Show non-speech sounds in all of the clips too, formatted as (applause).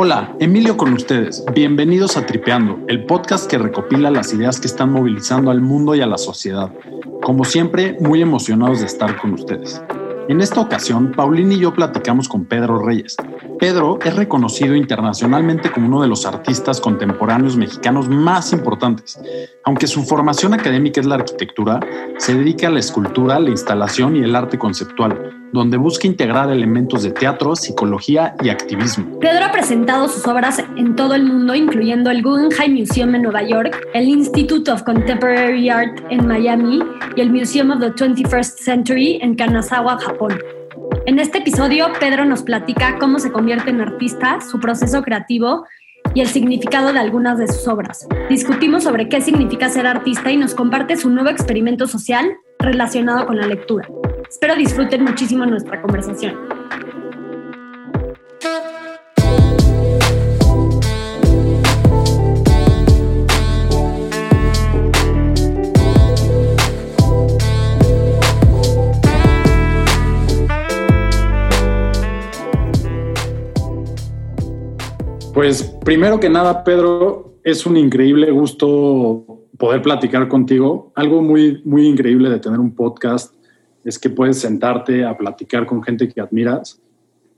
Hola, Emilio con ustedes. Bienvenidos a Tripeando, el podcast que recopila las ideas que están movilizando al mundo y a la sociedad. Como siempre, muy emocionados de estar con ustedes. En esta ocasión, Paulina y yo platicamos con Pedro Reyes. Pedro es reconocido internacionalmente como uno de los artistas contemporáneos mexicanos más importantes. Aunque su formación académica es la arquitectura, se dedica a la escultura, la instalación y el arte conceptual donde busca integrar elementos de teatro, psicología y activismo. Pedro ha presentado sus obras en todo el mundo, incluyendo el Guggenheim Museum en Nueva York, el Institute of Contemporary Art en Miami y el Museum of the 21st Century en Kanazawa, Japón. En este episodio, Pedro nos platica cómo se convierte en artista, su proceso creativo y el significado de algunas de sus obras. Discutimos sobre qué significa ser artista y nos comparte su nuevo experimento social relacionado con la lectura. Espero disfruten muchísimo nuestra conversación. Pues primero que nada, Pedro, es un increíble gusto poder platicar contigo. Algo muy, muy increíble de tener un podcast es que puedes sentarte a platicar con gente que admiras.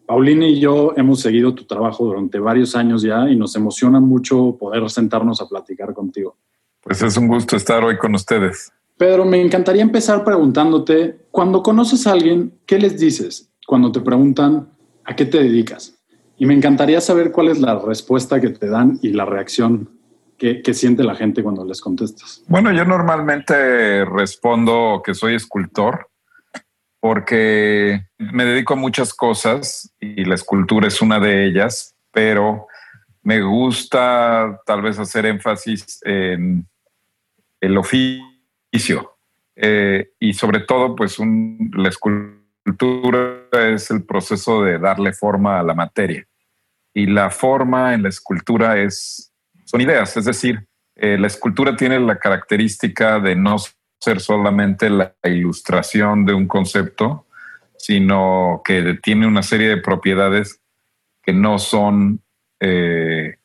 Paulina y yo hemos seguido tu trabajo durante varios años ya y nos emociona mucho poder sentarnos a platicar contigo. Pues es un gusto estar hoy con ustedes. Pedro, me encantaría empezar preguntándote, cuando conoces a alguien, ¿qué les dices cuando te preguntan a qué te dedicas? Y me encantaría saber cuál es la respuesta que te dan y la reacción que, que, siente la gente cuando les contestas. Bueno, yo normalmente respondo que soy escultor porque me dedico a muchas cosas y la escultura es una de ellas, pero me gusta tal vez hacer énfasis en el oficio eh, y sobre todo pues la escultura es el proceso de darle forma a la materia y la forma en la escultura es son ideas, es decir, eh, la escultura tiene la característica de no ser solamente la ilustración de un concepto, sino que tiene una serie de propiedades que no son eh,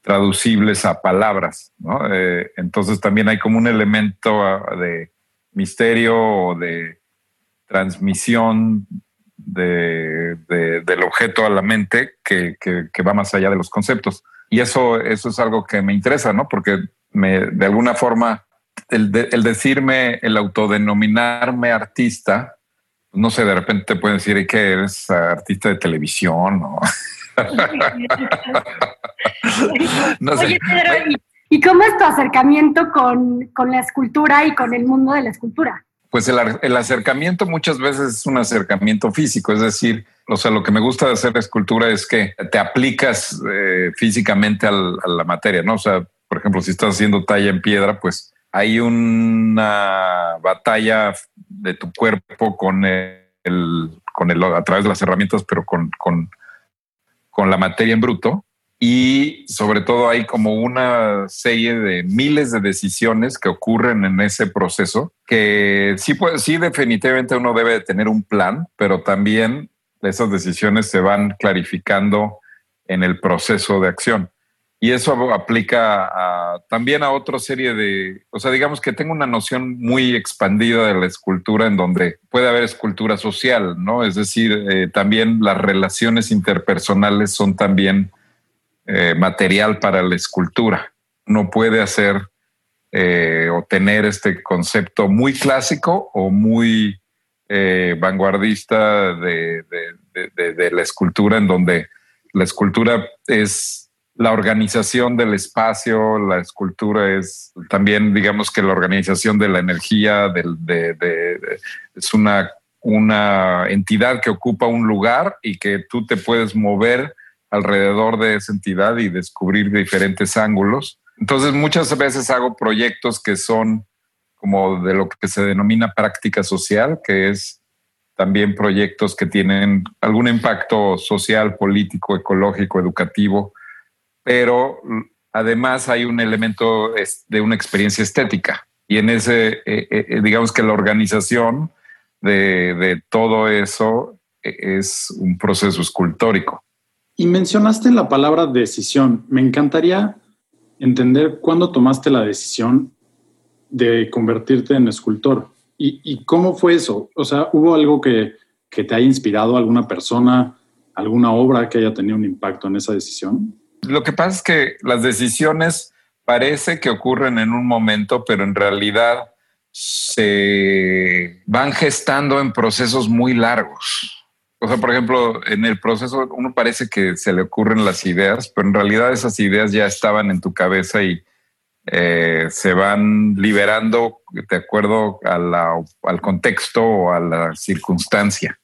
traducibles a palabras. Eh, entonces también hay como un elemento ah, de misterio o de transmisión del objeto a la mente que, va más allá de los conceptos. Y eso, eso es algo que me interesa, ¿no? Porque me, de alguna forma el, decirme, el autodenominarme artista, no sé, de repente te pueden decir que eres artista de televisión o... (laughs) Oye, Pedro, ¿y, cómo es tu acercamiento con, con, la escultura y con el mundo de la escultura? Pues el, el, acercamiento muchas veces es un acercamiento físico, es decir, o sea, lo que me gusta de hacer escultura es que te aplicas eh, físicamente a la materia, ¿no? O sea, por ejemplo, si estás haciendo talla en piedra, pues hay una batalla de tu cuerpo con el, con el, a través de las herramientas, pero con, con, con la materia en bruto. Y sobre todo hay como una serie de miles de decisiones que ocurren en ese proceso, que sí, pues, sí definitivamente uno debe tener un plan, pero también esas decisiones se van clarificando en el proceso de acción. Y eso aplica también a otra serie de, o sea, digamos que tengo una noción muy expandida de la escultura en donde puede haber escultura social, ¿no? Es decir, eh, también las relaciones interpersonales son también eh, material para la escultura. No puede hacer eh, o tener este concepto muy clásico o muy vanguardista de la escultura en donde la escultura es la organización del espacio, la escultura es también, digamos que la organización de la energía, de, es una, una entidad que ocupa un lugar y que tú te puedes mover alrededor de esa entidad y descubrir diferentes ángulos. Entonces muchas veces hago proyectos que son como de lo que se denomina práctica social, que es también proyectos que tienen algún impacto social, político, ecológico, educativo, pero además hay un elemento de una experiencia estética. Y en ese, eh, eh, eh, digamos que la organización de, todo eso es un proceso escultórico. Y mencionaste la palabra decisión. Me encantaría entender cuándo tomaste la decisión de convertirte en escultor. ¿Y, cómo fue eso? O sea, ¿hubo algo que, que te haya inspirado, alguna persona, alguna obra que haya tenido un impacto en esa decisión? Lo que pasa es que las decisiones parece que ocurren en un momento, pero en realidad se van gestando en procesos muy largos. O sea, por ejemplo, en el proceso uno parece que se le ocurren las ideas, pero en realidad esas ideas ya estaban en tu cabeza y eh, se van liberando de acuerdo al contexto o a la circunstancia.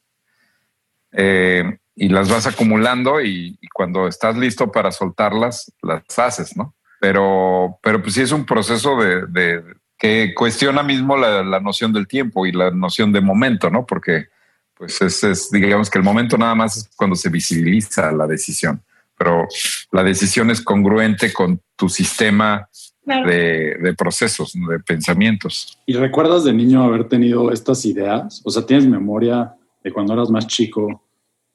Eh, y las vas acumulando y, cuando estás listo para soltarlas, las haces, ¿no? Pero, pero pues sí es un proceso de, que cuestiona mismo la, la, noción del tiempo y la noción de momento, ¿no? Porque pues es, es, digamos que el momento nada más es cuando se visibiliza la decisión, pero la decisión es congruente con tu sistema de, de, procesos, de pensamientos. ¿Y recuerdas de niño haber tenido estas ideas? O sea, ¿tienes memoria de cuando eras más chico,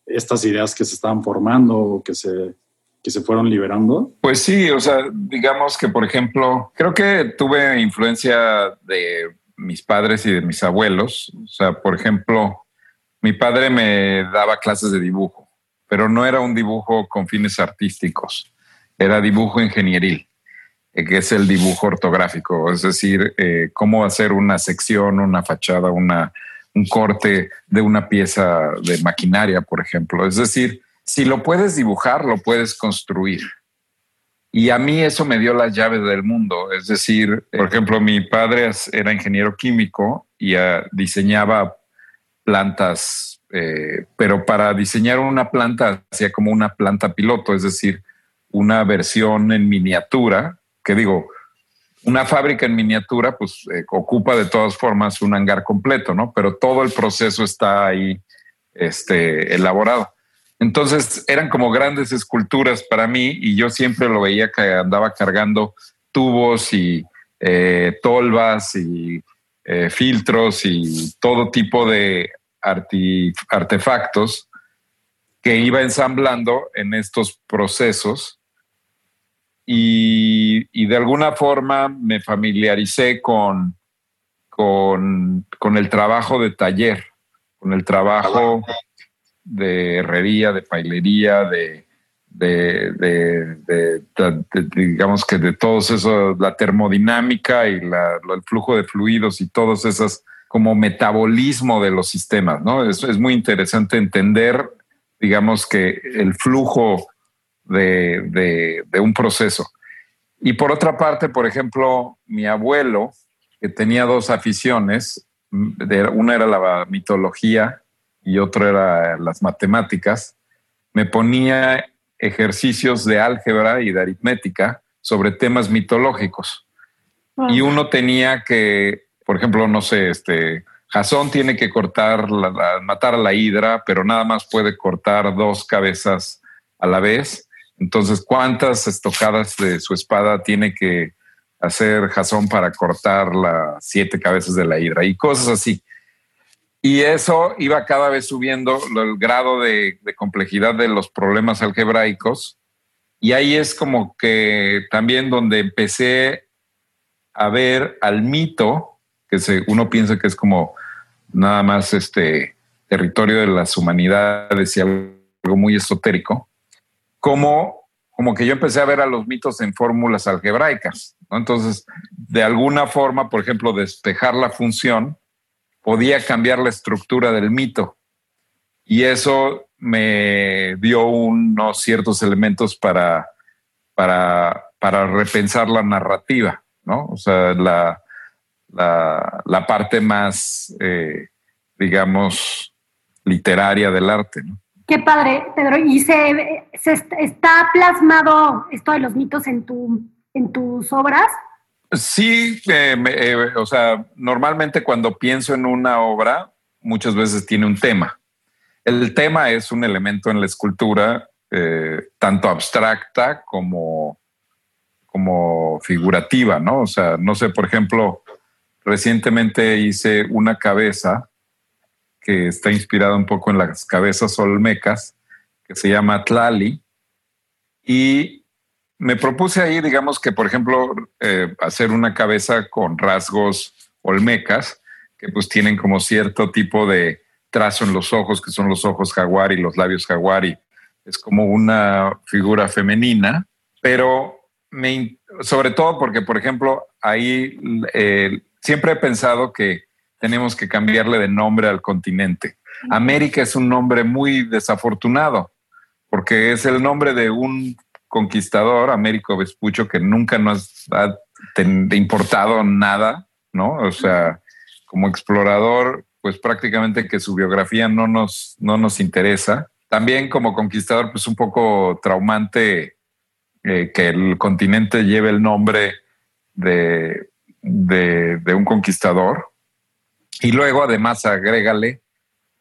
estas ideas que se estaban formando o que se, que se fueron liberando? Pues sí, o sea, digamos que, por ejemplo, creo que tuve influencia de mis padres y de mis abuelos. O sea, por ejemplo, mi padre me daba clases de dibujo, pero no era un dibujo con fines artísticos, era dibujo ingenieril, eh, que es el dibujo ortográfico, es decir, eh, cómo hacer una sección, una fachada, una, un corte de una pieza de maquinaria, por ejemplo. Es decir, si lo puedes dibujar, lo puedes construir. Y a mí eso me dio las llaves del mundo. Es decir, por ejemplo, mi padre era ingeniero químico y ah, diseñaba plantas, eh, pero para diseñar una planta hacía como una planta piloto, es decir, una versión en miniatura, que digo, una fábrica en miniatura, pues eh, ocupa de todas formas un hangar completo, ¿no? Pero todo el proceso está ahí este, elaborado. Entonces eran como grandes esculturas para mí y yo siempre lo veía que andaba cargando tubos y eh, tolvas y eh, filtros y todo tipo de artefactos que iba ensamblando en estos procesos y, de alguna forma me familiaricé con, con, el trabajo de taller, con el trabajo de herrería, de pailería, de, digamos que de todos eso, la termodinámica y el flujo de fluidos y todos esos como metabolismo de los sistemas, ¿no? Es muy interesante entender, digamos que el flujo de, un proceso. Y por otra parte, por ejemplo, mi abuelo, que tenía dos aficiones, una era la mitología y otra era las matemáticas, me ponía ejercicios de álgebra y de aritmética sobre temas mitológicos. Y uno tenía que, por ejemplo, no sé, este, Jasón tiene que cortar, matar a la hidra, pero nada más puede cortar dos cabezas a la vez. Entonces, ¿cuántas estocadas de su espada tiene que hacer Jasón para cortar las siete cabezas de la hidra? Y cosas así. Y eso iba cada vez subiendo el grado de, complejidad de los problemas algebraicos. Y ahí es como que también donde empecé a ver al mito, que se, uno piensa que es como nada más este territorio de las humanidades y algo muy esotérico, como, como que yo empecé a ver a los mitos en fórmulas algebraicas. Entonces, de alguna forma, por ejemplo, despejar la función podía cambiar la estructura del mito. Y eso me dio unos ciertos elementos para, para, para repensar la narrativa, ¿no? O sea, la, la, parte más, eh, digamos, literaria del arte, ¿no? Qué padre, Pedro. ¿Y se, está plasmado esto de los mitos en, tu, en tus obras? Sí, eh, eh, o sea, normalmente cuando pienso en una obra, muchas veces tiene un tema. El tema es un elemento en la escultura eh, tanto abstracta como, como figurativa, ¿no? O sea, no sé, por ejemplo, recientemente hice una cabeza que está inspirada un poco en las cabezas olmecas, que se llama Tlali, Y me propuse ahí, digamos que, por ejemplo, eh, hacer una cabeza con rasgos olmecas, que pues tienen como cierto tipo de trazo en los ojos, que son los ojos jaguar y los labios jaguar, y es como una figura femenina, pero me, sobre todo porque, por ejemplo, ahí eh, siempre he pensado que tenemos que cambiarle de nombre al continente. América es un nombre muy desafortunado, porque es el nombre de un conquistador, Américo Vespucho, que nunca nos ha importado nada, ¿no? O sea, como explorador, pues prácticamente que su biografía no nos, no nos interesa. También como conquistador, pues un poco traumante eh, que el continente lleve el nombre de, de, un conquistador. Y luego además agrégale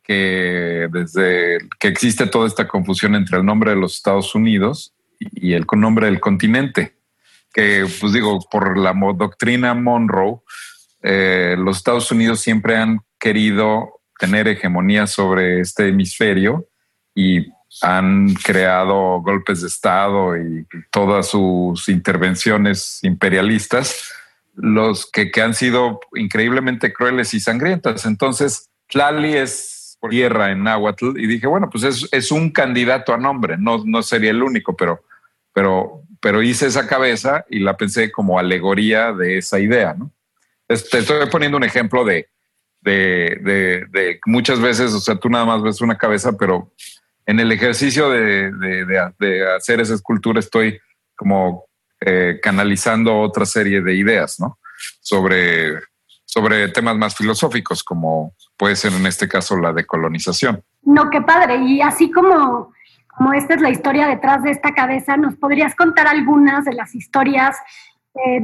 que desde que existe toda esta confusión entre el nombre de los Estados Unidos y el nombre del continente, que pues digo, por la doctrina Monroe, eh, los Estados Unidos siempre han querido tener hegemonía sobre este hemisferio y han creado golpes de Estado y todas sus intervenciones imperialistas, los que, han sido increíblemente crueles y sangrientas. Entonces, Tlali es tierra en náhuatl y dije, bueno, pues es, es, un candidato a nombre, no, no sería el único, pero, pero, pero hice esa cabeza y la pensé como alegoría de esa idea, ¿no? Te estoy poniendo un ejemplo de, de, de, muchas veces, o sea, tú nada más ves una cabeza, pero en el ejercicio de, de hacer esa escultura estoy como eh, canalizando otra serie de ideas, ¿no? Sobre, sobre temas más filosóficos, como puede ser en este caso la decolonización. No, qué padre. Y así como, como esta es la historia detrás de esta cabeza, ¿nos podrías contar algunas de las historias eh,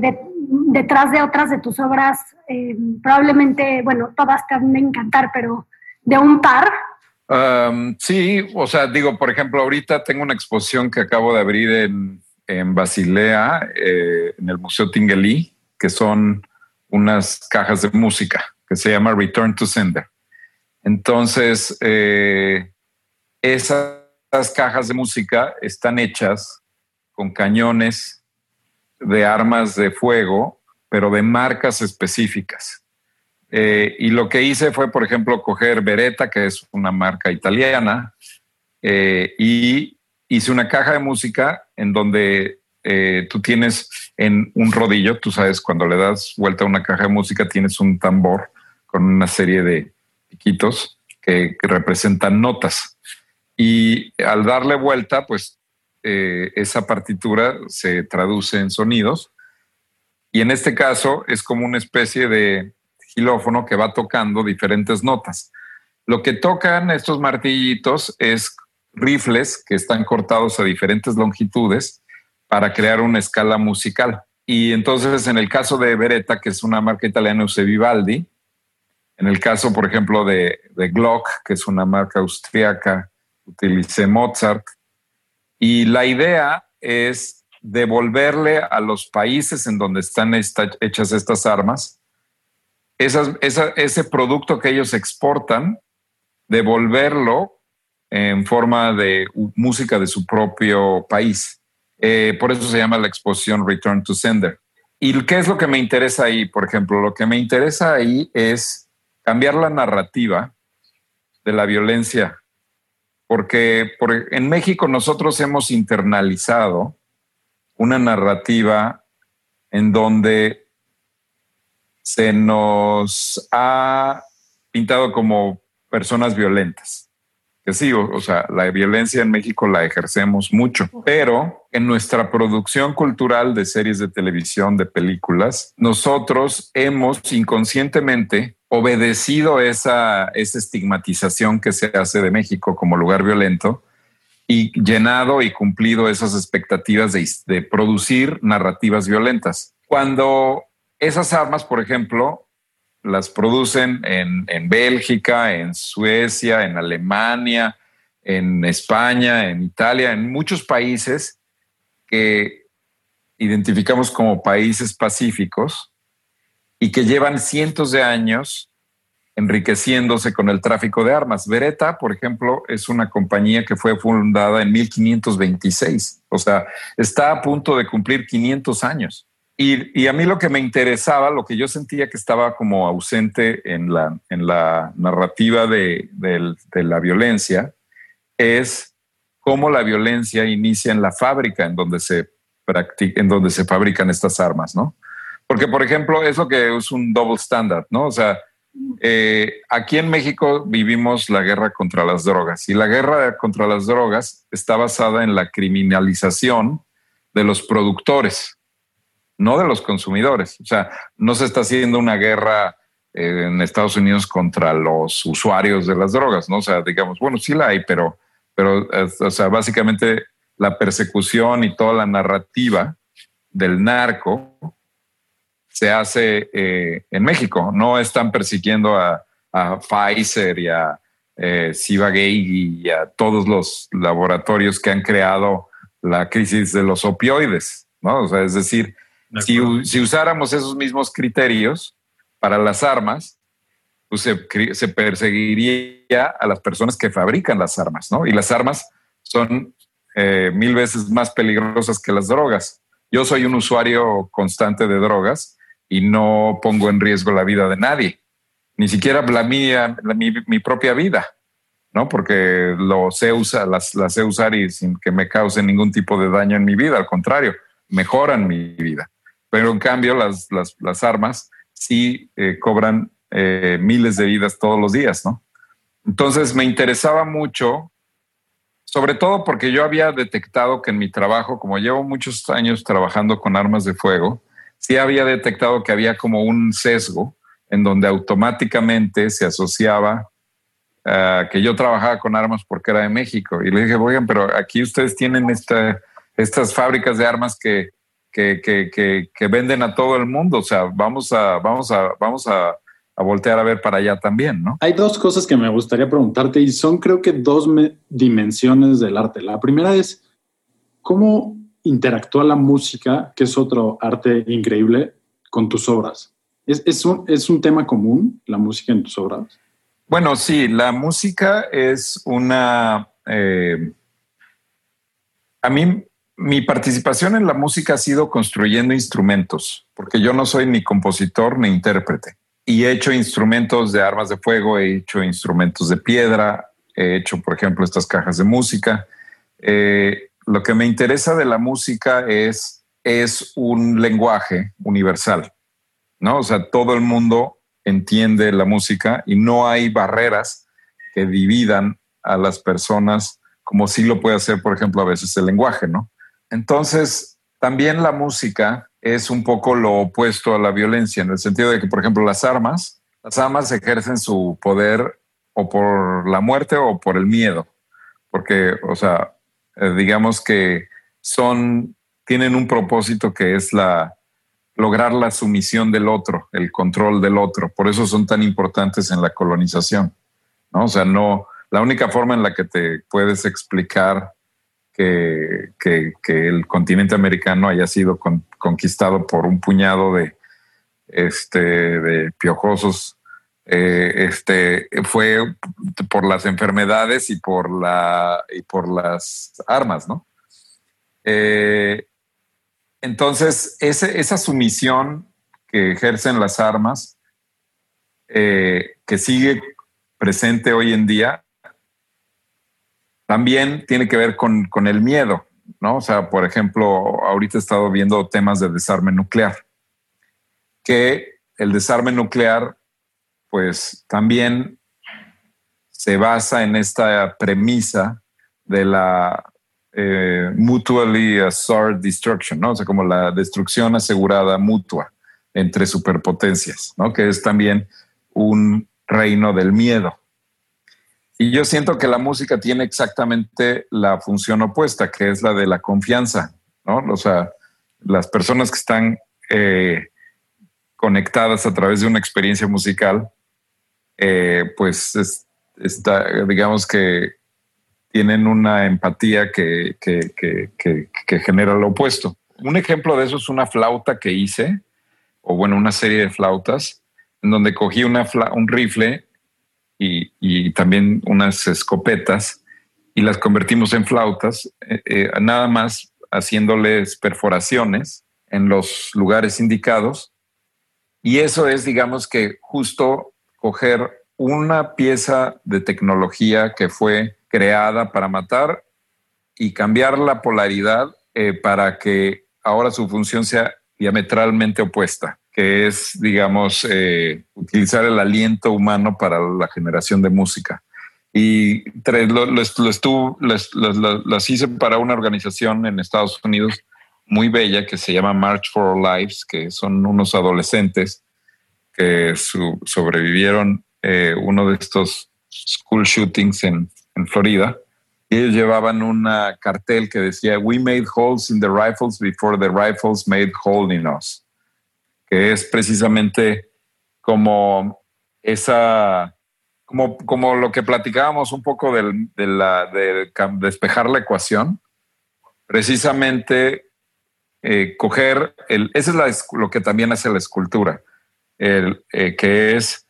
detrás de otras de tus obras, eh, probablemente, bueno, todas te han de encantar, pero de un par. sí, o sea, digo, por ejemplo, ahorita tengo una exposición que acabo de abrir en, Basilea, eh, en el Museo Tinguelí, que son unas cajas de música que se llama Return to Sender. Entonces, esas cajas de música están hechas con cañones de armas de fuego, pero de marcas específicas. Eh, y lo que hice fue, por ejemplo, coger Beretta, que es una marca italiana, eh, y hice una caja de música en donde eh, tú tienes en un rodillo, tú sabes, cuando le das vuelta a una caja de música, tienes un tambor con una serie de piquitos que representan notas. Y al darle vuelta, pues eh, esa partitura se traduce en sonidos. Y en este caso es como una especie de xilófono que va tocando diferentes notas. Lo que tocan estos martillitos es rifles que están cortados a diferentes longitudes para crear una escala musical. Y entonces en el caso de Beretta, que es una marca italiana, use Vivaldi. En el caso, por ejemplo, de, de Glock, que es una marca austriaca, utilicé Mozart. Y la idea es devolverle a los países en donde están hechas estas armas ese producto que ellos exportan, devolverlo en forma de música de su propio país. Eh, por eso se llama la exposición Return to Sender. ¿Y qué es lo que me interesa ahí? Por ejemplo, lo que me interesa ahí es cambiar la narrativa de la violencia porque en México nosotros hemos internalizado una narrativa en donde se nos ha pintado como personas violentas. Que sí, o, sea, la violencia en México la ejercemos mucho, pero en nuestra producción cultural de series de televisión, de películas, nosotros hemos inconscientemente obedecido esa, esa estigmatización que se hace de México como lugar violento y llenado y cumplido esas expectativas de, producir narrativas violentas. Cuando esas armas, por ejemplo, las producen en, en, Bélgica, en Suecia, en Alemania, en España, en Italia, en muchos países que identificamos como países pacíficos, y que llevan cientos de años enriqueciéndose con el tráfico de armas. Beretta, por ejemplo, es una compañía que fue fundada en 1526, o sea, está a punto de cumplir 500 años. Y, a mí lo que me interesaba, lo que yo sentía que estaba como ausente en la, en la narrativa de, la violencia, es cómo la violencia inicia en la fábrica en donde se, en donde se fabrican estas armas, ¿no? Porque, por ejemplo, es lo que es un double standard, ¿no? O sea, eh, aquí en México vivimos la guerra contra las drogas y la guerra contra las drogas está basada en la criminalización de los productores, no de los consumidores. O sea, no se está haciendo una guerra eh, en Estados Unidos contra los usuarios de las drogas, ¿no? O sea, digamos, bueno, sí la hay, pero, pero o sea, básicamente la persecución y toda la narrativa del narco se hace eh, en México. No están persiguiendo a, Pfizer y a eh, y a todos los laboratorios que han creado la crisis de los opioides. ¿no? O sea, es decir, si, si, usáramos esos mismos criterios para las armas, pues se, perseguiría a las personas que fabrican las armas, ¿no? Y las armas son eh, mil veces más peligrosas que las drogas. Yo soy un usuario constante de drogas y no pongo en riesgo la vida de nadie, ni siquiera la mía, mi, propia vida, ¿no? Porque lo sé usar, las, las, sé usar y sin que me cause ningún tipo de daño en mi vida, al contrario, mejoran mi vida. Pero en cambio las, las, armas sí eh, cobran eh, miles de vidas todos los días, ¿no? Entonces me interesaba mucho, sobre todo porque yo había detectado que en mi trabajo, como llevo muchos años trabajando con armas de fuego, sí había detectado que había como un sesgo en donde automáticamente se asociaba uh, que yo trabajaba con armas porque era de México. Y le dije, oigan, pero aquí ustedes tienen esta, estas fábricas de armas que, que, que, que, venden a todo el mundo. O sea, vamos a, vamos a, vamos a, a, voltear a ver para allá también, ¿no? Hay dos cosas que me gustaría preguntarte y son creo que dos dimensiones del arte. La primera es, ¿cómo interactúa la música, que es otro arte increíble, con tus obras? ¿Es, es, un, ¿Es un tema común la música en tus obras? Bueno, sí, la música es una... Eh, a mí, mi participación en la música ha sido construyendo instrumentos, porque yo no soy ni compositor ni intérprete. Y he hecho instrumentos de armas de fuego, he hecho instrumentos de piedra, he hecho, por ejemplo, estas cajas de música. Eh, lo que me interesa de la música es, es un lenguaje universal, ¿no? O sea, todo el mundo entiende la música y no hay barreras que dividan a las personas como sí lo puede hacer, por ejemplo, a veces el lenguaje, ¿no? Entonces, también la música es un poco lo opuesto a la violencia, en el sentido de que, por ejemplo, las armas, las armas ejercen su poder o por la muerte o por el miedo, porque, o sea, eh, digamos que son, tienen un propósito que es la, lograr la sumisión del otro, el control del otro. Por eso son tan importantes en la colonización. ¿no? O sea, no, la única forma en la que te puedes explicar que, que, el continente americano haya sido conquistado por un puñado de, este, de piojosos eh, este, fue por las enfermedades y por, la, y por las armas, ¿no? Eh, entonces, esa sumisión que ejercen las armas, eh, que sigue presente hoy en día, también tiene que ver con, con el miedo, ¿no? O sea, por ejemplo, ahorita he estado viendo temas de desarme nuclear, que el desarme nuclear pues también se basa en esta premisa de la eh, mutually assured destruction, ¿no? O sea, como la destrucción asegurada mutua entre superpotencias, ¿no? Que es también un reino del miedo. Y yo siento que la música tiene exactamente la función opuesta, que es la de la confianza, ¿no? O sea, las personas que están eh, conectadas a través de una experiencia musical eh, pues está, digamos que tienen una empatía que, que, genera lo opuesto. Un ejemplo de eso es una flauta que hice, o bueno, una serie de flautas en donde cogí una un rifle y, también unas escopetas y las convertimos en flautas, eh, eh, nada más haciéndoles perforaciones en los lugares indicados. Y eso es, digamos que justo coger una pieza de tecnología que fue creada para matar y cambiar la polaridad eh, para que ahora su función sea diametralmente opuesta, que es, digamos, eh, utilizar el aliento humano para la generación de música. Y lo, las hice para una organización en Estados Unidos muy bella que se llama March for Our Lives, que son unos adolescentes que sobrevivieron eh, uno de estos school shootings en, en Florida y ellos llevaban un cartel que decía, We made holes in the rifles before the rifles made hole in us, que es precisamente como esa, como, como lo que platicábamos un poco del, de, la, de despejar la ecuación, precisamente eh, coger, el, eso es lo que también hace la escultura, el, eh, que es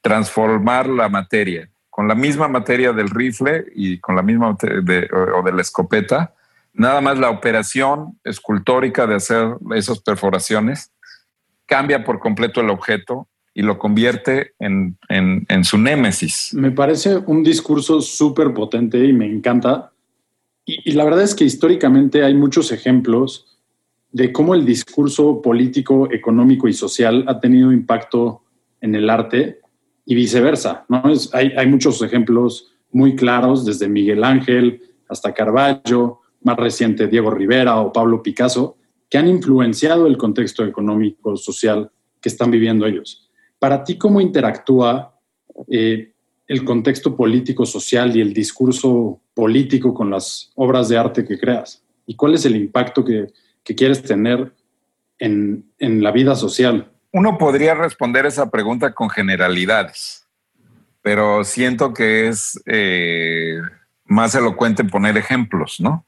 transformar la materia con la misma materia del rifle y con la misma o de la escopeta, nada más la operación escultórica de hacer esas perforaciones cambia por completo el objeto y lo convierte en, su némesis. Me parece un discurso súper potente y me encanta. Y, y, la verdad es que históricamente hay muchos ejemplos de cómo el discurso político, económico y social ha tenido impacto en el arte y viceversa. ¿no? Es, hay, hay, muchos ejemplos muy claros, desde Miguel Ángel hasta Carballo, más reciente Diego Rivera o Pablo Picasso, que han influenciado el contexto económico, social que están viviendo ellos. Para ti, ¿cómo interactúa eh, el contexto político, social y el discurso político con las obras de arte que creas? ¿Y cuál es el impacto que, quieres tener en, en la vida social? Uno podría responder esa pregunta con generalidades, pero siento que es eh, más elocuente poner ejemplos, ¿no?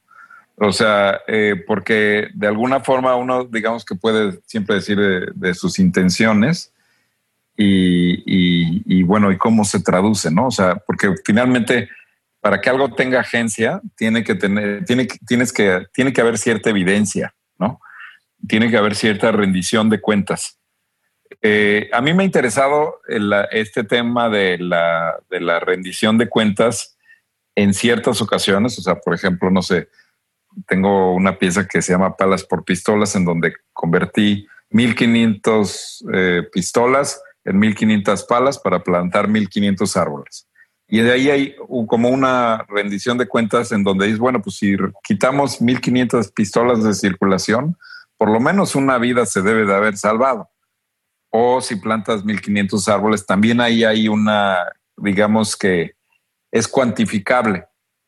O sea, eh, porque de alguna forma uno, digamos que puede siempre decir de, sus intenciones y, bueno, y cómo se traduce, ¿no? O sea, porque finalmente para que algo tenga agencia tiene que tener, tiene, tienes que, tiene que haber cierta evidencia, ¿no? Tiene que haber cierta rendición de cuentas. Eh, a mí me ha interesado este tema de la, rendición de cuentas en ciertas ocasiones. O sea, por ejemplo, no sé, tengo una pieza que se llama Palas por Pistolas, en donde convertí 1500 eh, pistolas en 1500 palas para plantar 1500 árboles. Y de ahí hay como una rendición de cuentas en donde dices, bueno, pues si quitamos 1500 pistolas de circulación, por lo menos una vida se debe de haber salvado o si plantas 1500 árboles, también ahí hay una, digamos que es cuantificable.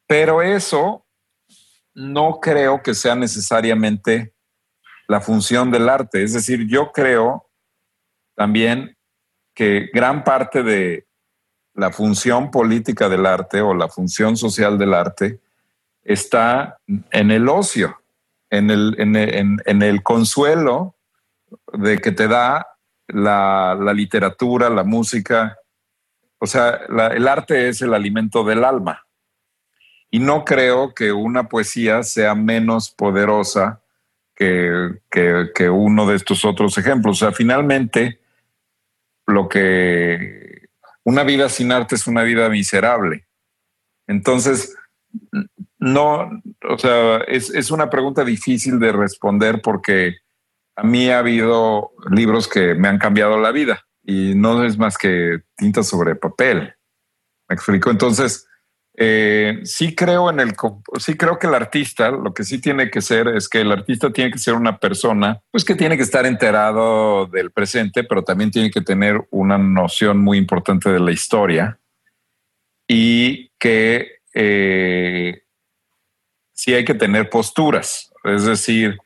Pero eso no creo que sea necesariamente la función del arte. Es decir, yo creo también que gran parte de la función política del arte o la función social del arte está en el ocio, en el, en el consuelo de que te da la, literatura, la música. O sea, el arte es el alimento del alma. Y no creo que una poesía sea menos poderosa que, que, uno de estos otros ejemplos. O sea, finalmente, lo que una vida sin arte es una vida miserable. Entonces, no, o sea, es, es una pregunta difícil de responder porque a mí ha habido libros que me han cambiado la vida y no es más que tinta sobre papel. Me explico. Entonces, eh, sí creo en el, sí creo que el artista, lo que sí tiene que ser es que el artista tiene que ser una persona, pues que tiene que estar enterado del presente, pero también tiene que tener una noción muy importante de la historia y que eh, sí hay que tener posturas. Es decir,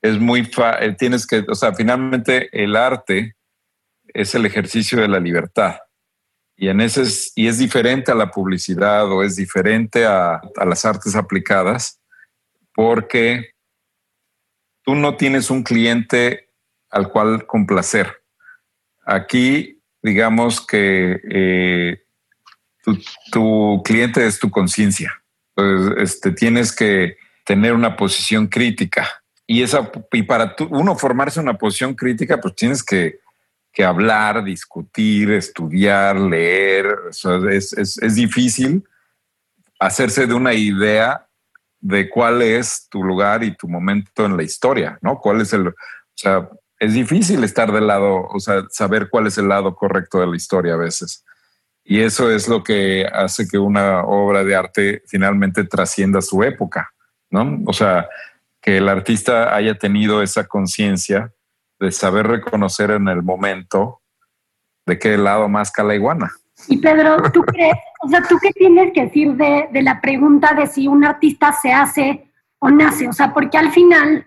es muy, eh, tienes que, o sea, finalmente el arte es el ejercicio de la libertad. Y, en ese es, y es diferente a la publicidad o es diferente a, a las artes aplicadas porque tú no tienes un cliente al cual complacer. Aquí digamos que eh, tu, cliente es tu conciencia. este, tienes que tener una posición crítica. Y, esa, y para uno formarse una posición crítica, pues tienes que, hablar, discutir, estudiar, leer. es, es difícil hacerse de una idea de cuál es tu lugar y tu momento en la historia, ¿no? ¿Cuál es el, o sea, es difícil estar del lado, o sea, saber cuál es el lado correcto de la historia a veces. Y eso es lo que hace que una obra de arte finalmente trascienda su época, ¿no? O sea, que el artista haya tenido esa conciencia de saber reconocer en el momento de qué lado más la iguana. Y Pedro, ¿tú crees, o sea, tú qué tienes que decir de, de la pregunta de si un artista se hace o nace? O sea, porque al final,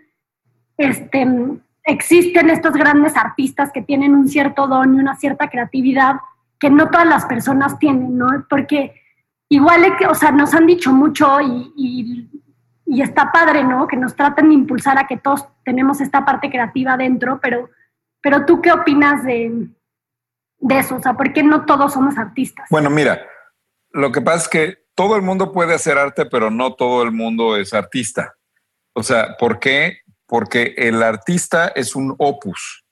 este, existen estos grandes artistas que tienen un cierto don y una cierta creatividad que no todas las personas tienen, ¿no? Porque igual, o sea, nos han dicho mucho y, está padre, ¿no? Que nos traten de impulsar a que todos tenemos esta parte creativa dentro, pero, pero tú qué opinas de, de eso? O sea, ¿por qué no todos somos artistas? Bueno, mira, lo que pasa es que todo el mundo puede hacer arte, pero no todo el mundo es artista. O sea, ¿por qué? porque el artista es un opus.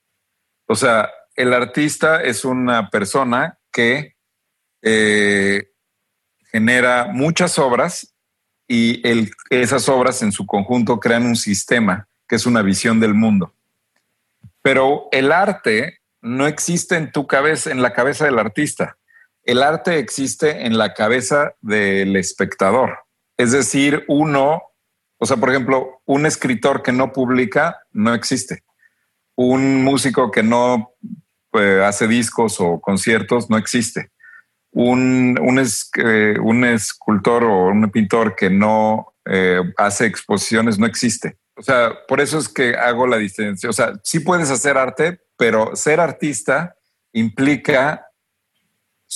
O sea, el artista es una persona que eh, genera muchas obras y esas obras en su conjunto crean un sistema que es una visión del mundo. Pero el arte no existe en tu cabeza, en la cabeza del artista. El arte existe en la cabeza del espectador. Es decir, uno o sea, por ejemplo, un escritor que no publica no existe. Un músico que no pues, hace discos o conciertos no existe. Un, un, eh, un escultor o un pintor que no eh, hace exposiciones no existe. O sea, por eso es que hago la distinción. O sea, sí puedes hacer arte, pero ser artista implica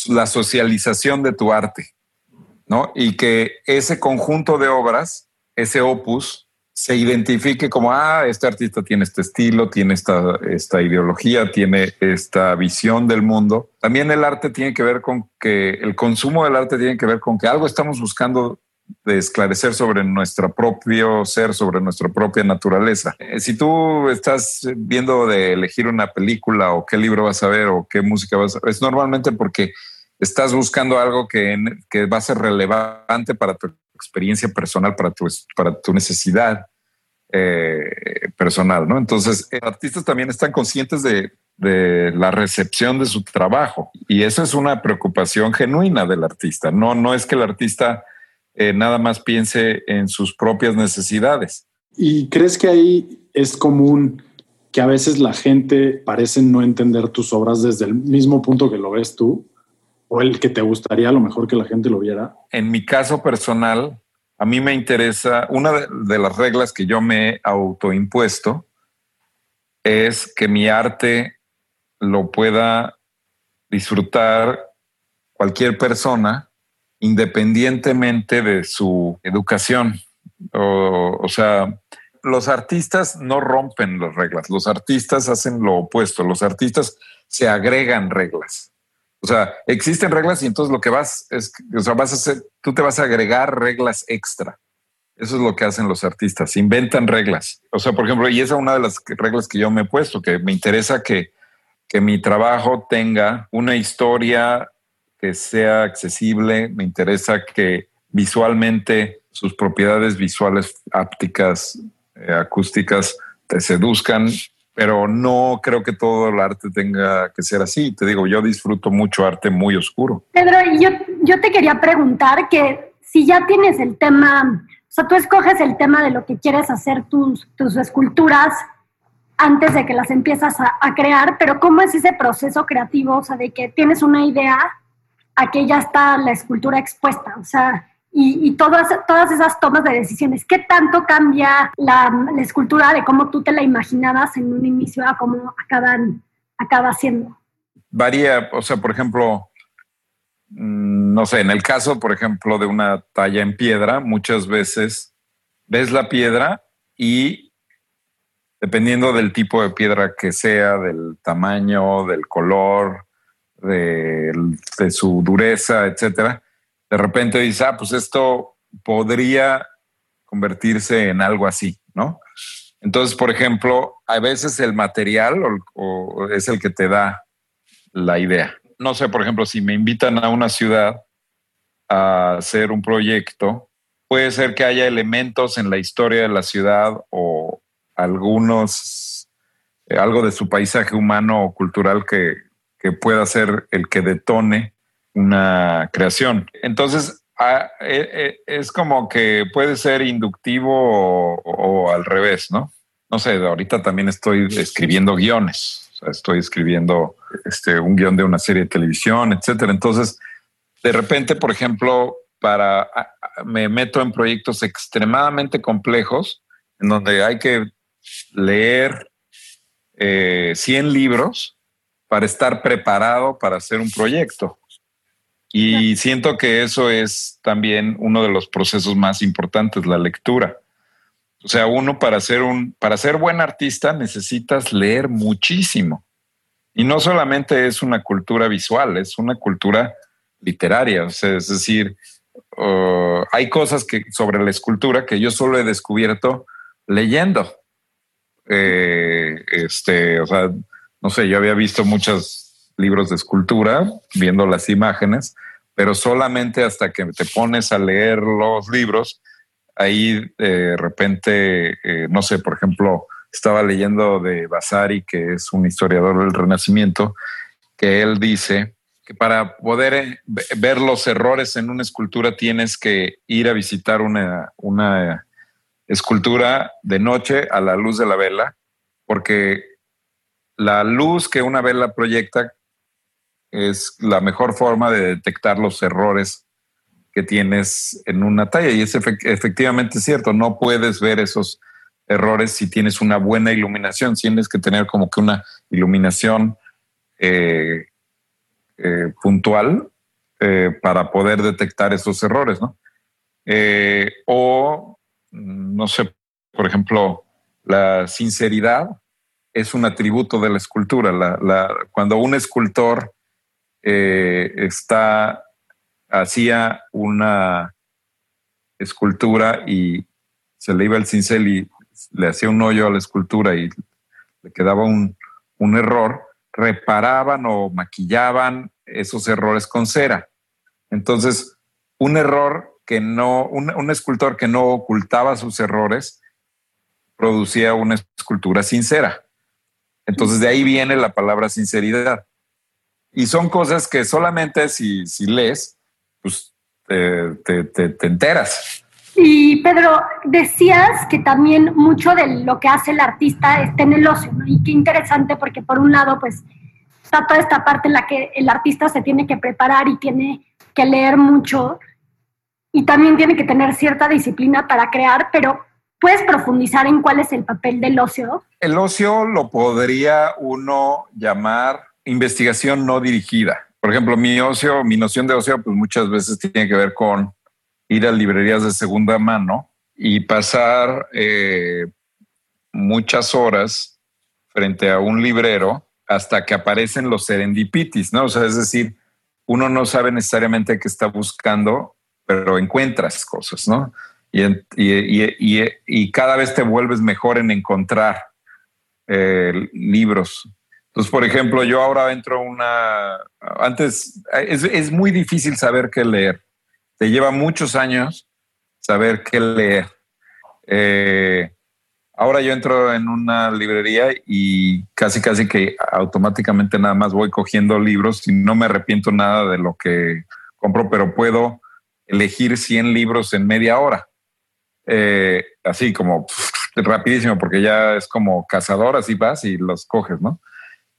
la socialización de tu arte, ¿no? Y que ese conjunto de obras ese opus se identifique como, ah, este artista tiene este estilo, tiene esta, esta ideología, tiene esta visión del mundo. También el arte tiene que ver con que el consumo del arte tiene que ver con que algo estamos buscando de esclarecer sobre nuestro propio ser, sobre nuestra propia naturaleza. Eh, si tú estás viendo de elegir una película o qué libro vas a ver o qué música vas a ver, es normalmente porque estás buscando algo que, que va a ser relevante para tu experiencia personal, para tu, para tu necesidad eh, personal, ¿no? Entonces, los artistas también están conscientes de, la recepción de su trabajo y eso es una preocupación genuina del artista. No, no es que el artista eh, nada más piense en sus propias necesidades. ¿Y crees que ahí es común que a veces la gente parece no entender tus obras desde el mismo punto que lo ves tú? O el que te gustaría a lo mejor que la gente lo viera? En mi caso personal, a mí me interesa, una de, las reglas que yo me he autoimpuesto es que mi arte lo pueda disfrutar cualquier persona independientemente de su educación. O, o, sea, los artistas no rompen las reglas, los artistas hacen lo opuesto, los artistas se agregan reglas. O sea, existen reglas y entonces lo que vas es, o sea, vas a hacer, tú te vas a agregar reglas extra. Eso es lo que hacen los artistas, inventan reglas. O sea, por ejemplo, y esa es una de las reglas que yo me he puesto, que me interesa que, que mi trabajo tenga una historia que sea accesible, me interesa que visualmente sus propiedades visuales, ápticas, eh, acústicas, te seduzcan pero no creo que todo el arte tenga que ser así. Te digo, yo disfruto mucho arte muy oscuro. Pedro, yo, yo te quería preguntar que si ya tienes el tema, o sea, tú escoges el tema de lo que quieres hacer tus, tus esculturas antes de que las empiezas a, a, crear, pero ¿cómo es ese proceso creativo? O sea, de que tienes una idea a que ya está la escultura expuesta. O sea, y, todas, todas esas tomas de decisiones. ¿Qué tanto cambia la, escultura de cómo tú te la imaginabas en un inicio a cómo acaban, acaba siendo? Varía, o sea, por ejemplo, mm, no sé, en el caso, por ejemplo, de una talla en piedra, muchas veces ves la piedra y dependiendo del tipo de piedra que sea, del tamaño, del color, de, de su dureza, etcétera, de repente dice, ah, pues esto podría convertirse en algo así, ¿no? Entonces, por ejemplo, a veces el material es el que te da la idea. No sé, por ejemplo, si me invitan a una ciudad a hacer un proyecto, puede ser que haya elementos en la historia de la ciudad o algunos, eh, algo de su paisaje humano o cultural que, que pueda ser el que detone una creación. Entonces, eh, eh, es como que puede ser inductivo o, al revés, ¿no? No sé, ahorita también estoy escribiendo guiones, o sea, estoy escribiendo este, un guion de una serie de televisión, etcétera. Entonces, de repente, por ejemplo, para me meto en proyectos extremadamente complejos en donde hay que leer 100 eh, libros para estar preparado para hacer un proyecto. Y siento que eso es también uno de los procesos más importantes, la lectura. O sea, uno para ser un, para ser buen artista necesitas leer muchísimo. Y no solamente es una cultura visual, es una cultura literaria. O sea, es decir, uh, hay cosas que sobre la escultura que yo solo he descubierto leyendo. Eh, este, o sea, no sé, yo había visto muchos libros de escultura, viendo las imágenes, pero solamente hasta que te pones a leer los libros, ahí de repente, eh, no sé, por ejemplo, estaba leyendo de Vasari, que es un historiador del Renacimiento, que él dice que para poder eh, ver los errores en una escultura tienes que ir a visitar una, una escultura de noche a la luz de la vela, porque la luz que una vela proyecta es la mejor forma de detectar los errores que tienes en una talla. Y es efectivamente cierto, no puedes ver esos errores si tienes una buena iluminación. Tienes que tener como que una iluminación eh, eh, puntual eh, para poder detectar esos errores, ¿no? o, no sé, por ejemplo, la sinceridad es un atributo de la escultura. cuando un escultor eh, está, hacía una escultura y se le iba el cincel y le hacía un hoyo a la escultura y le quedaba un, error, reparaban o maquillaban esos errores con cera. Entonces, un error que no, un, escultor que no ocultaba sus errores, producía una escultura sincera. Entonces de ahí viene la palabra sinceridad. Y son cosas que solamente si, si lees, pues te, te, enteras. Y Pedro, decías que también mucho de lo que hace el artista está en el ocio, ¿no? Y qué interesante porque por un lado, pues está toda esta parte en la que el artista se tiene que preparar y tiene que leer mucho y también tiene que tener cierta disciplina para crear, pero ¿puedes profundizar en cuál es el papel del ocio? El ocio lo podría uno llamar investigación no dirigida. Por ejemplo, mi ocio, mi noción de ocio, pues muchas veces tiene que ver con ir a librerías de segunda mano y pasar eh, muchas horas frente a un librero hasta que aparecen los serendipitis, ¿no? O sea, es decir, uno no sabe necesariamente qué está buscando, pero encuentras cosas, ¿no? Y, cada vez te vuelves mejor en encontrar eh, libros entonces, por ejemplo, yo ahora entro una... Antes, es, muy difícil saber qué leer. Te lleva muchos años saber qué leer. Eh, ahora yo entro en una librería y casi, casi que automáticamente nada más voy cogiendo libros y no me arrepiento nada de lo que compro, pero puedo elegir 100 libros en media hora. Eh, así como rapidísimo, porque ya es como cazador, así vas y los coges, ¿no?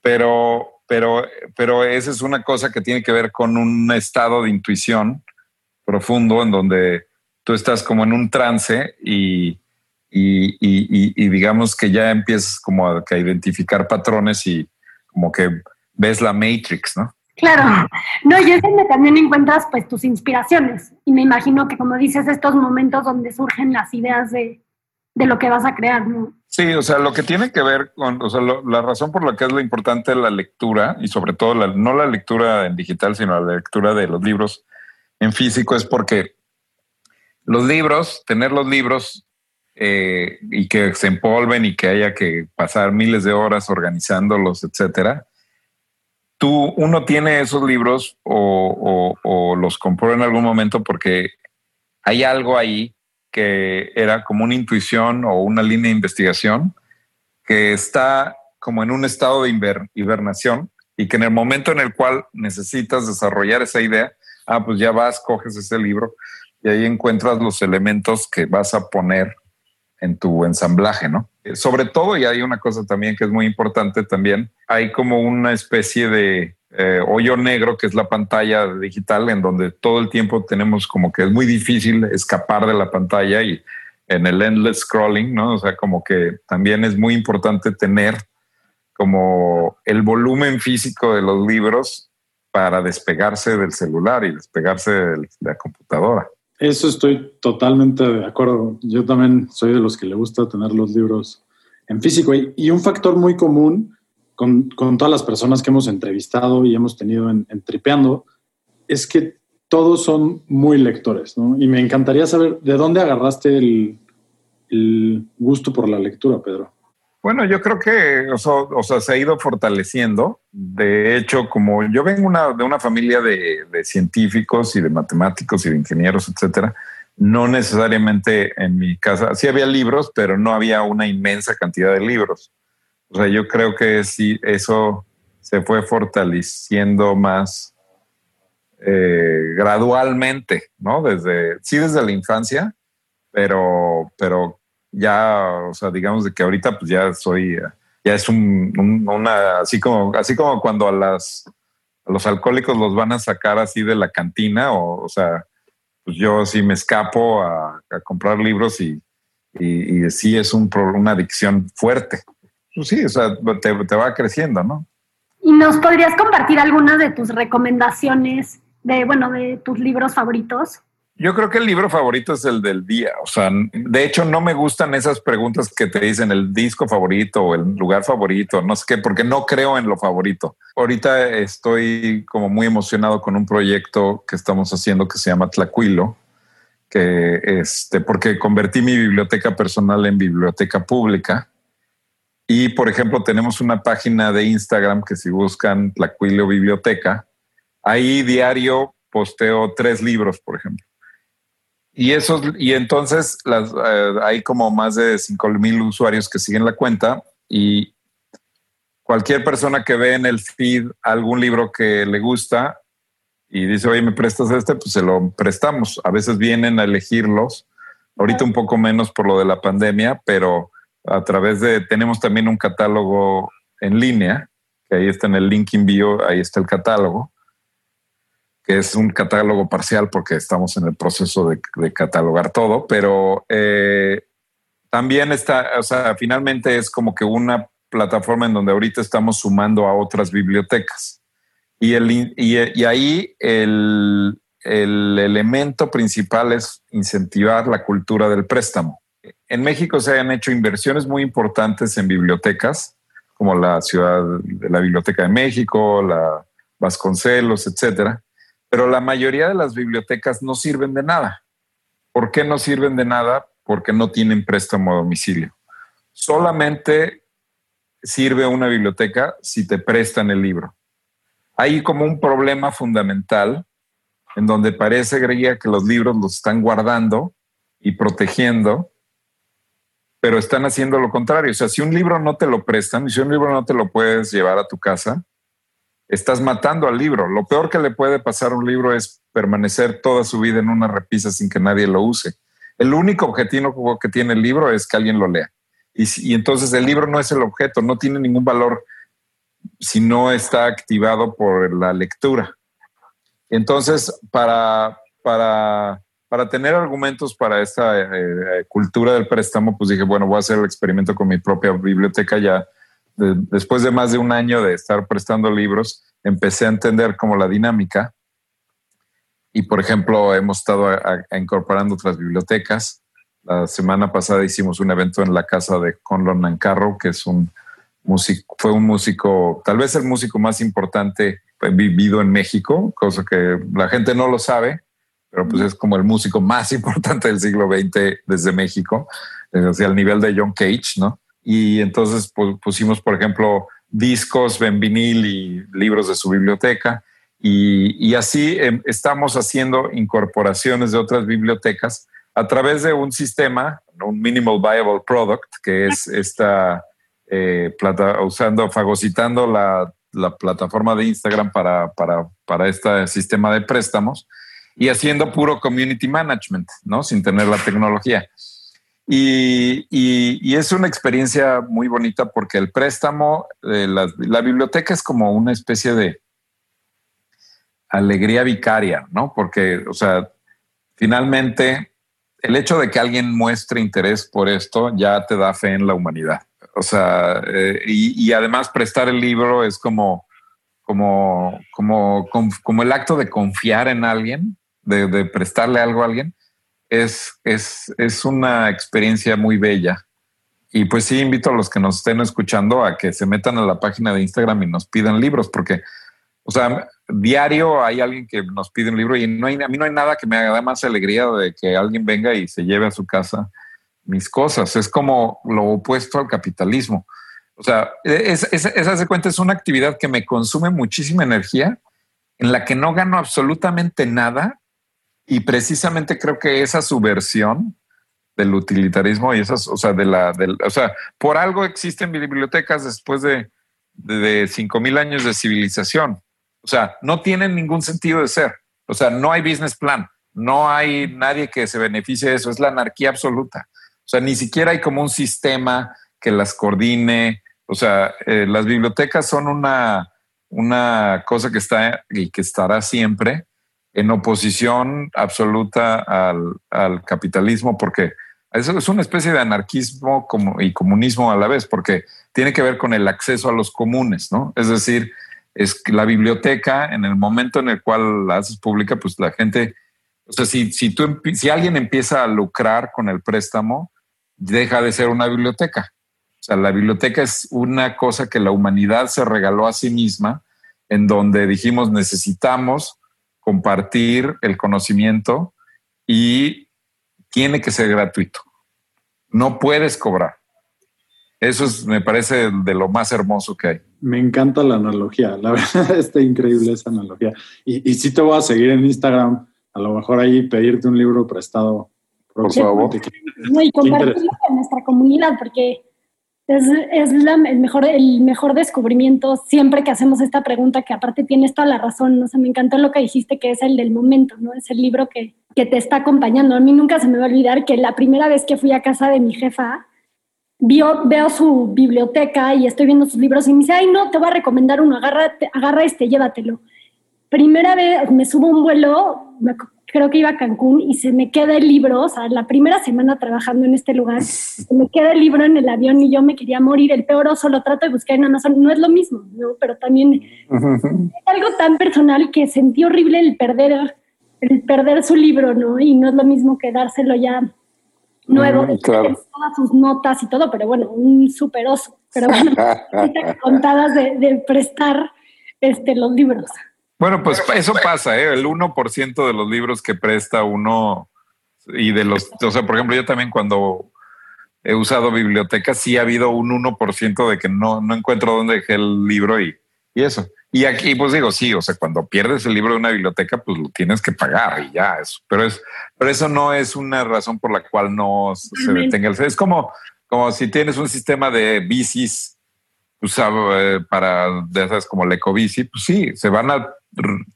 Pero, pero, pero esa es una cosa que tiene que ver con un estado de intuición profundo en donde tú estás como en un trance y, y, digamos que ya empiezas como a, identificar patrones y como que ves la Matrix, ¿no? Claro, no, y es donde también encuentras pues tus inspiraciones y me imagino que como dices estos momentos donde surgen las ideas de, de lo que vas a crear. Sí, o sea, lo que tiene que ver con, o sea, la razón por la que es lo importante la lectura y sobre todo la, no la lectura en digital, sino la lectura de los libros en físico es porque los libros, tener los libros eh, y que se empolven y que haya que pasar miles de horas organizándolos, etcétera. Tú, uno tiene esos libros o los compró en algún momento porque hay algo ahí que era como una intuición o una línea de investigación que está como en un estado de hibernación y que en el momento en el cual necesitas desarrollar esa idea, ah, pues ya vas, coges ese libro y ahí encuentras los elementos que vas a poner en tu ensamblaje, ¿no? Eh, sobre todo, y hay una cosa también que es muy importante también, hay como una especie de eh, hoyo negro que es la pantalla digital en donde todo el tiempo tenemos como que es muy difícil escapar de la pantalla y en el endless scrolling, ¿no? O sea, como que también es muy importante tener como el volumen físico de los libros para despegarse del celular y despegarse de la computadora. Eso estoy totalmente de acuerdo. Yo también soy de los que le gusta tener los libros en físico. Y, un factor muy común con, todas las personas que hemos entrevistado y hemos tenido en, Tripeando es que todos son muy lectores, ¿no? Y me encantaría saber de dónde agarraste el, gusto por la lectura, Pedro. Bueno, yo creo que o sea, se ha ido fortaleciendo. De hecho, como yo vengo una, de una familia de, científicos y de matemáticos y de ingenieros, etcétera, no necesariamente en mi casa, sí había libros, pero no había una inmensa cantidad de libros. O sea, yo creo que sí, eso se fue fortaleciendo más eh, gradualmente, ¿no? Desde, sí, desde la infancia, pero, pero ya, o sea, digamos de que ahorita pues ya soy, ya es un, una, así como, así como cuando a las, los alcohólicos los van a sacar así de la cantina, o, o sea, pues yo sí me escapo a, comprar libros y, y, sí es un, una adicción fuerte. Pues sí, o sea, te, te va creciendo, ¿no? ¿Y nos podrías compartir algunas de tus recomendaciones de, bueno, de tus libros favoritos? Yo creo que el libro favorito es el del día. O sea, de hecho, no me gustan esas preguntas que te dicen el disco favorito o el lugar favorito, no sé qué, porque no creo en lo favorito. Ahorita estoy como muy emocionado con un proyecto que estamos haciendo que se llama Tlacuilo, que este, porque convertí mi biblioteca personal en biblioteca pública. Y por ejemplo, tenemos una página de Instagram que si buscan Tlacuilo Biblioteca, ahí diario posteo tres libros, por ejemplo. Y esos, y entonces las, eh, hay como más de 5 mil usuarios que siguen la cuenta y cualquier persona que ve en el feed algún libro que le gusta y dice, oye, ¿me prestas este? Pues se lo prestamos. A veces vienen a elegirlos, ahorita un poco menos por lo de la pandemia, pero a través de, tenemos también un catálogo en línea, que ahí está en el link envío, ahí está el catálogo que es un catálogo parcial porque estamos en el proceso de, catalogar todo, pero eh, también está, o sea, finalmente es como que una plataforma en donde ahorita estamos sumando a otras bibliotecas. Y, el, y, ahí el, el elemento principal es incentivar la cultura del préstamo. En México se han hecho inversiones muy importantes en bibliotecas, como la ciudad de la Biblioteca de México, la Vasconcelos, etcétera pero la mayoría de las bibliotecas no sirven de nada. ¿Por qué no sirven de nada? Porque no tienen préstamo a domicilio. Solamente sirve una biblioteca si te prestan el libro. Hay como un problema fundamental en donde parece, Gregia, que los libros los están guardando y protegiendo, pero están haciendo lo contrario. O sea, si un libro no te lo prestan, y si un libro no te lo puedes llevar a tu casa, estás matando al libro. Lo peor que le puede pasar a un libro es permanecer toda su vida en una repisa sin que nadie lo use. El único objetivo que tiene el libro es que alguien lo lea. Y, entonces el libro no es el objeto, no tiene ningún valor si no está activado por la lectura. Entonces, para, para, para tener argumentos para esta eh, eh, cultura del préstamo, pues dije, bueno, voy a hacer el experimento con mi propia biblioteca ya. Después de más de un año de estar prestando libros, empecé a entender como la dinámica. Y, por ejemplo, hemos estado incorporando otras bibliotecas. La semana pasada hicimos un evento en la casa de Conlon Nancarro, que es un músico, fue un músico, tal vez el músico más importante vivido en México, cosa que la gente no lo sabe, pero pues es como el músico más (laughs) importante del siglo XX desde México, desde al nivel de John Cage, ¿no? Y entonces pues, pusimos, por ejemplo, discos en vinil y libros de su biblioteca. Y, así em, estamos haciendo incorporaciones de otras bibliotecas a través de un sistema, un Minimal Viable Product, que es esta eh, plata, usando, fagocitando la, plataforma de Instagram para, para, para este sistema de préstamos y haciendo puro community management, ¿no? Sin tener la tecnología. Y, es una experiencia muy bonita porque el préstamo, la, biblioteca es como una especie de alegría vicaria, ¿no? Porque, o sea, finalmente el hecho de que alguien muestre interés por esto ya te da fe en la humanidad. O sea, eh, y, además prestar el libro es como, como, como, como, el acto de confiar en alguien, de prestarle algo a alguien es, es, es una experiencia muy bella. Y pues sí, invito a los que nos estén escuchando a que se metan a la página de Instagram y nos pidan libros, porque, o sea, diario hay alguien que nos pide un libro y no hay, a mí no hay nada que me haga más alegría de que alguien venga y se lleve a su casa mis cosas. Es como lo opuesto al capitalismo. O sea, es, es, esa cuenta es una actividad que me consume muchísima energía, en la que no gano absolutamente nada y precisamente creo que esa subversión del utilitarismo y esas, o sea, de la, del, o sea, por algo existen bibliotecas después de, de, cinco mil años de civilización. O sea, no tienen ningún sentido de ser. O sea, no hay business plan, no hay nadie que se beneficie de eso, es la anarquía absoluta. O sea, ni siquiera hay como un sistema que las coordine. O sea, eh, las bibliotecas son una, una cosa que está y que estará siempre en oposición absoluta al, capitalismo, porque eso es una especie de anarquismo y comunismo a la vez, porque tiene que ver con el acceso a los comunes, ¿no? Es decir, es la biblioteca, en el momento en el cual la haces pública, pues la gente, o sea, si, si, tú, si alguien empieza a lucrar con el préstamo, deja de ser una biblioteca. O sea, la biblioteca es una cosa que la humanidad se regaló a sí misma, en donde dijimos necesitamos compartir el conocimiento y tiene que ser gratuito. No puedes cobrar. Eso es, me parece de lo más hermoso que hay. Me encanta la analogía, la (laughs) verdad está increíble esa analogía. Y, si te voy a seguir en Instagram, a lo mejor ahí pedirte un libro prestado. Por favor. y compartirlo con nuestra comunidad, porque es, es el, mejor, el mejor descubrimiento siempre que hacemos esta pregunta, que aparte tienes toda la razón, ¿no? me encantó lo que dijiste, que es el del momento, ¿no? Es el libro que, que te está acompañando. A mí nunca se me va a olvidar que la primera vez que fui a casa de mi jefa, vio, veo su biblioteca y estoy viendo sus libros y me dice, ay, no, te voy a recomendar uno, agarra, agarra este, llévatelo. Primera vez me subo un vuelo, creo que iba a Cancún y se me queda el libro, o sea, la primera semana trabajando en este lugar, (laughs) se me queda el libro en el avión y yo me quería morir. El peor oso lo trato de buscar en Amazon, no es lo mismo, ¿no? Pero también (laughs) es algo tan personal que sentí horrible el perder, el perder su libro, ¿no? Y no es lo mismo que dárselo ya nuevo, todas sus notas y todo, pero bueno, un super oso. Pero bueno, (laughs) contadas de, de prestar este, los libros. Bueno, pues eso pasa, ¿eh? El 1% de los libros que presta uno y de los, o sea, por ejemplo, yo también cuando he usado bibliotecas, sí ha habido un 1% de que no, no encuentro dónde dejé el libro y, y eso. Y aquí, pues digo, sí, o sea, cuando pierdes el libro de una biblioteca, pues lo tienes que pagar y ya, eso. Pero, es, pero eso no es una razón por la cual no se detenga el... Es como, como si tienes un sistema de bicis usado para, ya sabes, como el ecobici, pues sí, se van a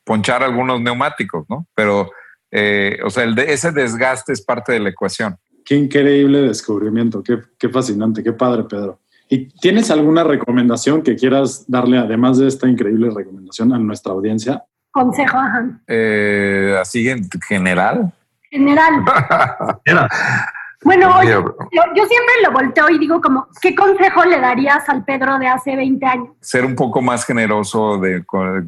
ponchar algunos neumáticos, ¿no? Pero, eh, o sea, el de, ese desgaste es parte de la ecuación. Qué increíble descubrimiento, qué, qué fascinante, qué padre, Pedro. ¿Y tienes alguna recomendación que quieras darle, además de esta increíble recomendación, a nuestra audiencia? Consejo, ajá. Eh, así en general. General. (laughs) Bueno, yo, siempre lo volteo y digo como, ¿qué consejo le darías al Pedro de hace 20 años? Ser un poco más generoso de,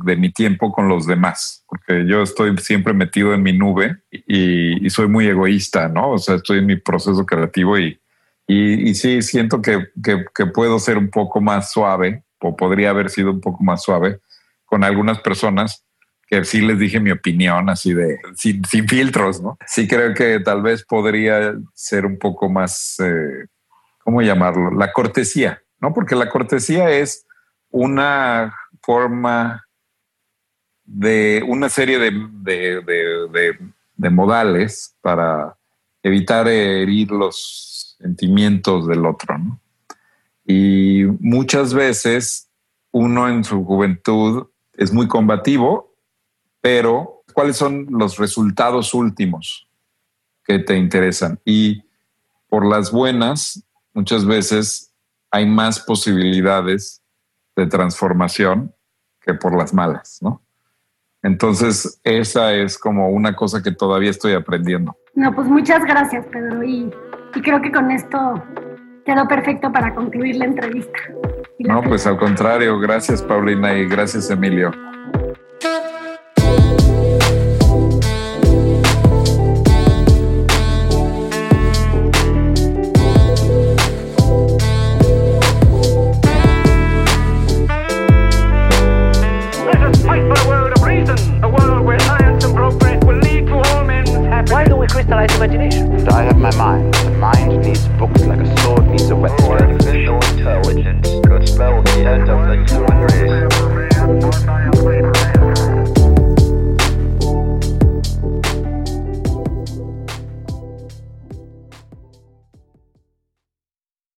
de mi tiempo con los demás, porque yo estoy siempre metido en mi nube y, soy muy egoísta, ¿no? O sea, estoy en mi proceso creativo y, y, sí siento que, que, que puedo ser un poco más suave, o podría haber sido un poco más suave con algunas personas que sí les dije mi opinión así de sin, filtros, ¿no? Sí creo que tal vez podría ser un poco más, eh, ¿cómo llamarlo? La cortesía, ¿no? Porque la cortesía es una forma de una serie de, de, modales para evitar herir los sentimientos del otro, ¿no? Y muchas veces uno en su juventud es muy combativo pero ¿cuáles son los resultados últimos que te interesan? Y por las buenas, muchas veces hay más posibilidades de transformación que por las malas, ¿no? Entonces, esa es como una cosa que todavía estoy aprendiendo. No, pues muchas gracias, Pedro. Y, creo que con esto quedó perfecto para concluir la entrevista. no, pues al contrario, gracias Paulina y gracias Emilio. crystallized imagination. I have my mind. The mind needs books like a sword needs a weapon. Artificial intelligence could spell the end of the human race.